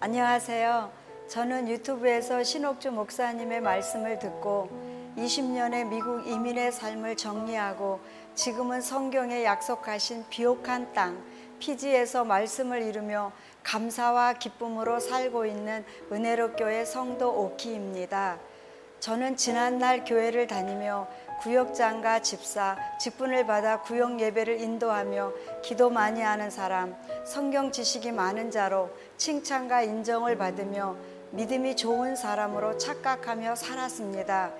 안녕하세요. 저는 유튜브에서 신옥주 목사님의 말씀을 듣고 20년의 미국 이민의 삶을 정리하고 지금은 성경에 약속하신 비옥한 땅 피지에서 말씀을 이루며 감사와 기쁨으로 살고 있는 은혜로 교회 성도 오키입니다. 저는 지난날 교회를 다니며 구역장과 집사, 직분을 받아 구역 예배를 인도하며 기도 많이 하는 사람, 성경 지식이 많은 자로 칭찬과 인정을 받으며 믿음이 좋은 사람으로 착각하며 살았습니다.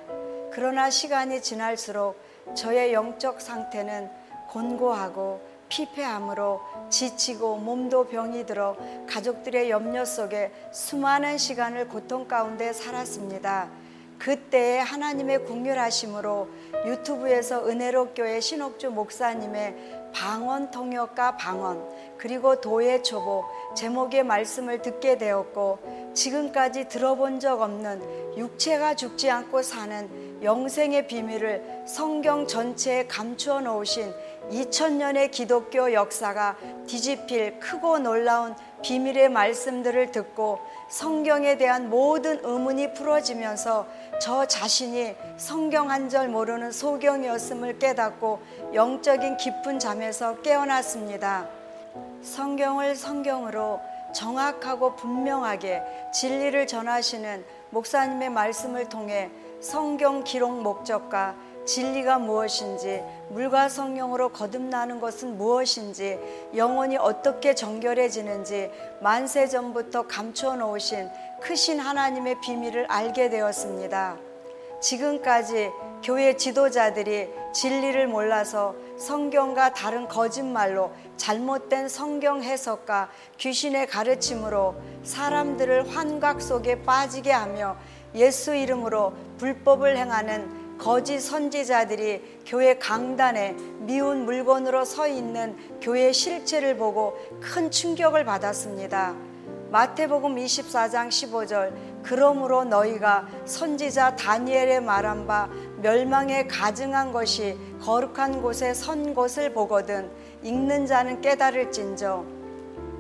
그러나 시간이 지날수록 저의 영적 상태는 곤고하고 피폐함으로 지치고 몸도 병이 들어 가족들의 염려 속에 수많은 시간을 고통 가운데 살았습니다. 그때에 하나님의 국률하심으로 유튜브에서 은혜로 교회 신옥주 목사님의 방언 통역과 방언 그리고 도의 초보 제목의 말씀을 듣게 되었고 지금까지 들어본 적 없는 육체가 죽지 않고 사는 영생의 비밀을 성경 전체에 감추어 놓으신 2000년의 기독교 역사가 뒤집힐 크고 놀라운 비밀의 말씀들을 듣고 성경에 대한 모든 의문이 풀어지면서 저 자신이 성경 한 절 모르는 소경이었음을 깨닫고 영적인 깊은 잠에서 깨어났습니다. 성경을 성경으로 정확하고 분명하게 진리를 전하시는 목사님의 말씀을 통해 성경 기록 목적과 진리가 무엇인지, 물과 성령으로 거듭나는 것은 무엇인지, 영혼이 어떻게 정결해지는지 만세 전부터 감춰 놓으신 크신 하나님의 비밀을 알게 되었습니다. 지금까지 교회 지도자들이 진리를 몰라서 성경과 다른 거짓말로 잘못된 성경 해석과 귀신의 가르침으로 사람들을 환각 속에 빠지게 하며 예수 이름으로 불법을 행하는 거짓 선지자들이 교회 강단에 미운 물건으로 서 있는 교회 실체를 보고 큰 충격을 받았습니다. 마태복음 24장 15절 그러므로 너희가 선지자 다니엘의 말한 바 멸망에 가증한 것이 거룩한 곳에 선 곳을 보거든 읽는 자는 깨달을진저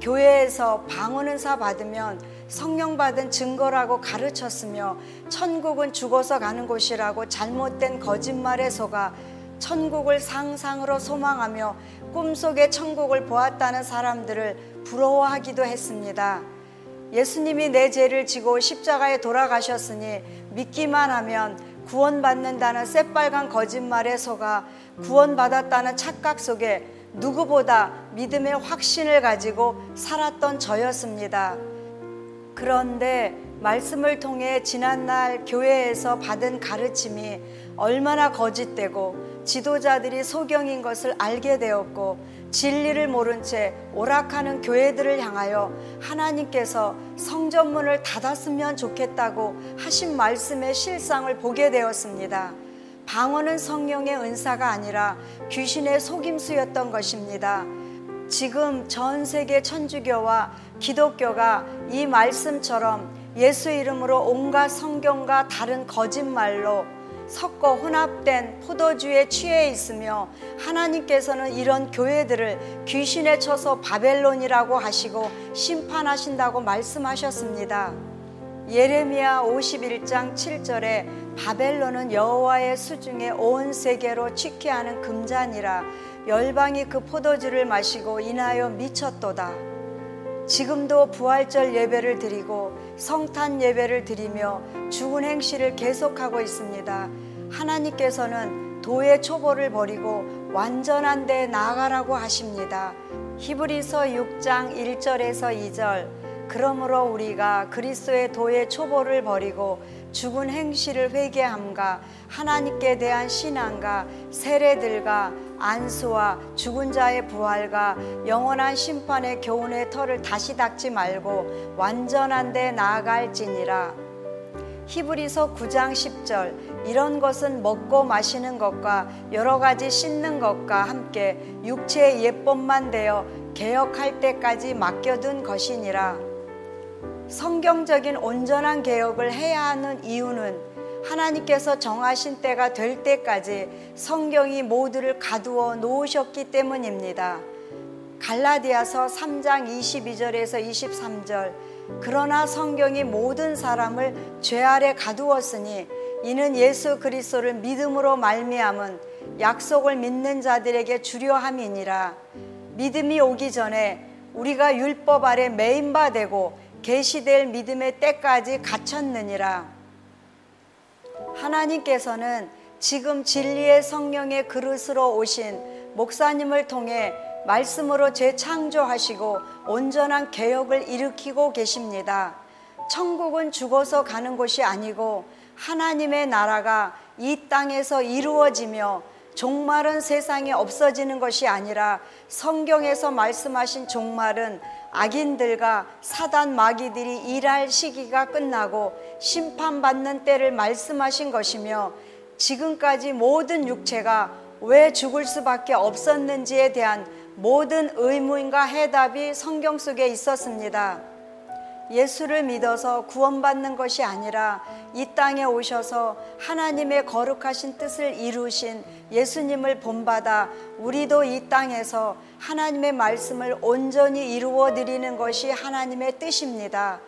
교회에서 방언은 사 받으면 성령 받은 증거라고 가르쳤으며 천국은 죽어서 가는 곳이라고 잘못된 거짓말에 속아 천국을 상상으로 소망하며 꿈속에 천국을 보았다는 사람들을 부러워하기도 했습니다. 예수님이 내 죄를 지고 십자가에 돌아가셨으니 믿기만 하면 구원받는다는 새빨간 거짓말에 속아 구원받았다는 착각 속에 누구보다 믿음의 확신을 가지고 살았던 저였습니다. 그런데 말씀을 통해 지난날 교회에서 받은 가르침이 얼마나 거짓되고 지도자들이 소경인 것을 알게 되었고 진리를 모른 채 오락하는 교회들을 향하여 하나님께서 성전문을 닫았으면 좋겠다고 하신 말씀의 실상을 보게 되었습니다. 방언은 성령의 은사가 아니라 귀신의 속임수였던 것입니다. 지금 전 세계 천주교와 기독교가 이 말씀처럼 예수 이름으로 온갖 성경과 다른 거짓말로 섞어 혼합된 포도주에 취해 있으며 하나님께서는 이런 교회들을 귀신에 쳐서 바벨론이라고 하시고 심판하신다고 말씀하셨습니다. 예레미야 51장 7절에 바벨론은 여호와의 수중에 온 세계로 취케하는 금잔이라 열방이 그 포도주를 마시고 인하여 미쳤도다. 지금도 부활절 예배를 드리고 성탄 예배를 드리며 죽은 행실을 계속하고 있습니다. 하나님께서는 도의 초보를 버리고 완전한 데 나아가라고 하십니다. 히브리서 6장 1절에서 2절 그러므로 우리가 그리스도의 도의 초보를 버리고 죽은 행실을 회개함과 하나님께 대한 신앙과 세례들과 안수와 죽은 자의 부활과 영원한 심판의 교훈의 털을 다시 닦지 말고 완전한 데 나아갈지니라. 히브리서 9장 10절 이런 것은 먹고 마시는 것과 여러 가지 씻는 것과 함께 육체의 예법만 되어 개혁할 때까지 맡겨둔 것이니라. 성경적인 온전한 개혁을 해야 하는 이유는 하나님께서 정하신 때가 될 때까지 성경이 모두를 가두어 놓으셨기 때문입니다. 갈라디아서 3장 22절에서 23절 그러나 성경이 모든 사람을 죄 아래 가두었으니 이는 예수 그리스도를 믿음으로 말미암은 약속을 믿는 자들에게 주려 함이니라. 믿음이 오기 전에 우리가 율법 아래 매인 바 되고 계시될 믿음의 때까지 갇혔느니라. 하나님께서는 지금 진리의 성령의 그릇으로 오신 목사님을 통해 말씀으로 재창조하시고 온전한 개혁을 일으키고 계십니다. 천국은 죽어서 가는 곳이 아니고 하나님의 나라가 이 땅에서 이루어지며 종말은 세상에 없어지는 것이 아니라 성경에서 말씀하신 종말은 악인들과 사단 마귀들이 일할 시기가 끝나고 심판받는 때를 말씀하신 것이며 지금까지 모든 육체가 왜 죽을 수밖에 없었는지에 대한 모든 의문과 해답이 성경 속에 있었습니다. 예수를 믿어서 구원받는 것이 아니라 이 땅에 오셔서 하나님의 거룩하신 뜻을 이루신 예수님을 본받아 우리도 이 땅에서 하나님의 말씀을 온전히 이루어 드리는 것이 하나님의 뜻입니다.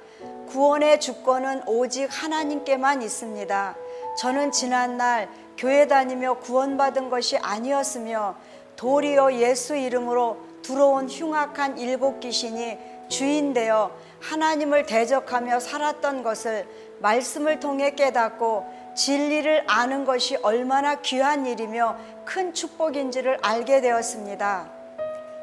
구원의 주권은 오직 하나님께만 있습니다. 저는 지난날 교회 다니며 구원받은 것이 아니었으며 도리어 예수 이름으로 들어온 흉악한 일곱 귀신이 주인 되어 하나님을 대적하며 살았던 것을 말씀을 통해 깨닫고 진리를 아는 것이 얼마나 귀한 일이며 큰 축복인지를 알게 되었습니다.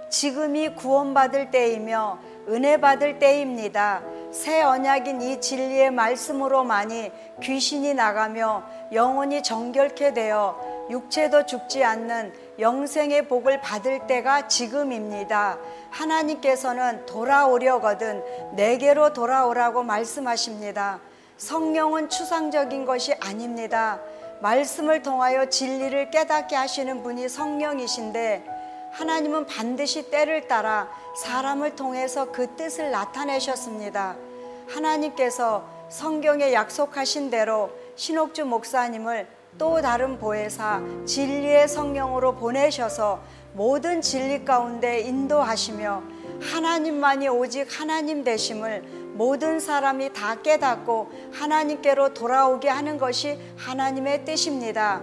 지금이 구원받을 때이며 은혜 받을 때입니다. 새 언약인 이 진리의 말씀으로만이 귀신이 나가며 영혼이 정결케 되어 육체도 죽지 않는 영생의 복을 받을 때가 지금입니다. 하나님께서는 돌아오려거든 내게로 돌아오라고 말씀하십니다. 성령은 추상적인 것이 아닙니다. 말씀을 통하여 진리를 깨닫게 하시는 분이 성령이신데 하나님은 반드시 때를 따라 사람을 통해서 그 뜻을 나타내셨습니다. 하나님께서 성경에 약속하신 대로 신옥주 목사님을 또 다른 보혜사 진리의 성령으로 보내셔서 모든 진리 가운데 인도하시며 하나님만이 오직 하나님 되심을 모든 사람이 다 깨닫고 하나님께로 돌아오게 하는 것이 하나님의 뜻입니다.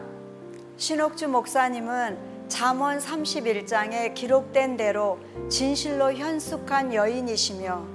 신옥주 목사님은 잠언 31장에 기록된 대로 진실로 현숙한 여인이시며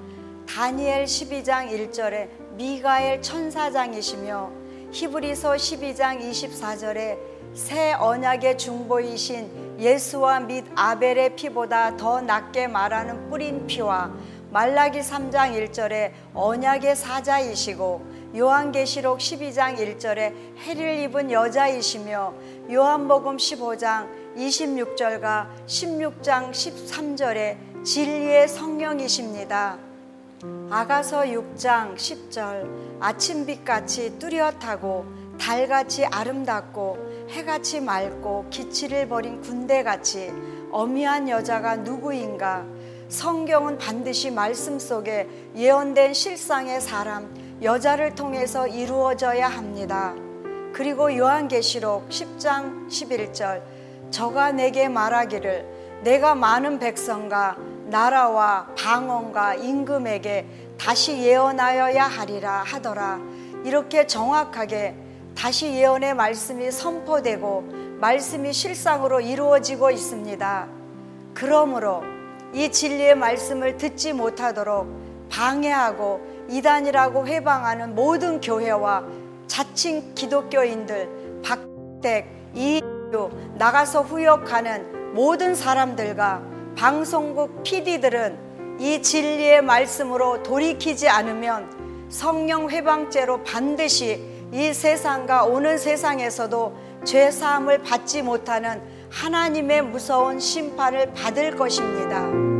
다니엘 12장 1절에 미가엘 천사장이시며 히브리서 12장 24절에 새 언약의 중보이신 예수와 및 아벨의 피보다 더 낫게 말하는 뿌린 피와 말라기 3장 1절에 언약의 사자이시고 요한계시록 12장 1절에 해를 입은 여자이시며 요한복음 15장 26절과 16장 13절에 진리의 성령이십니다. 아가서 6장 10절 아침빛같이 뚜렷하고 달같이 아름답고 해같이 맑고 기치를 버린 군대같이 어미한 여자가 누구인가 성경은 반드시 말씀 속에 예언된 실상의 사람 여자를 통해서 이루어져야 합니다. 그리고 요한계시록 10장 11절 저가 내게 말하기를 내가 많은 백성과 나라와 방언과 임금에게 다시 예언하여야 하리라 하더라. 이렇게 정확하게 다시 예언의 말씀이 선포되고 말씀이 실상으로 이루어지고 있습니다. 그러므로 이 진리의 말씀을 듣지 못하도록 방해하고 이단이라고 회방하는 모든 교회와 자칭 기독교인들, 박택, 이유, 나가서 후역하는 모든 사람들과 방송국 PD들은 이 진리의 말씀으로 돌이키지 않으면 성령 회방죄로 반드시 이 세상과 오는 세상에서도 죄 사함을 받지 못하는 하나님의 무서운 심판을 받을 것입니다.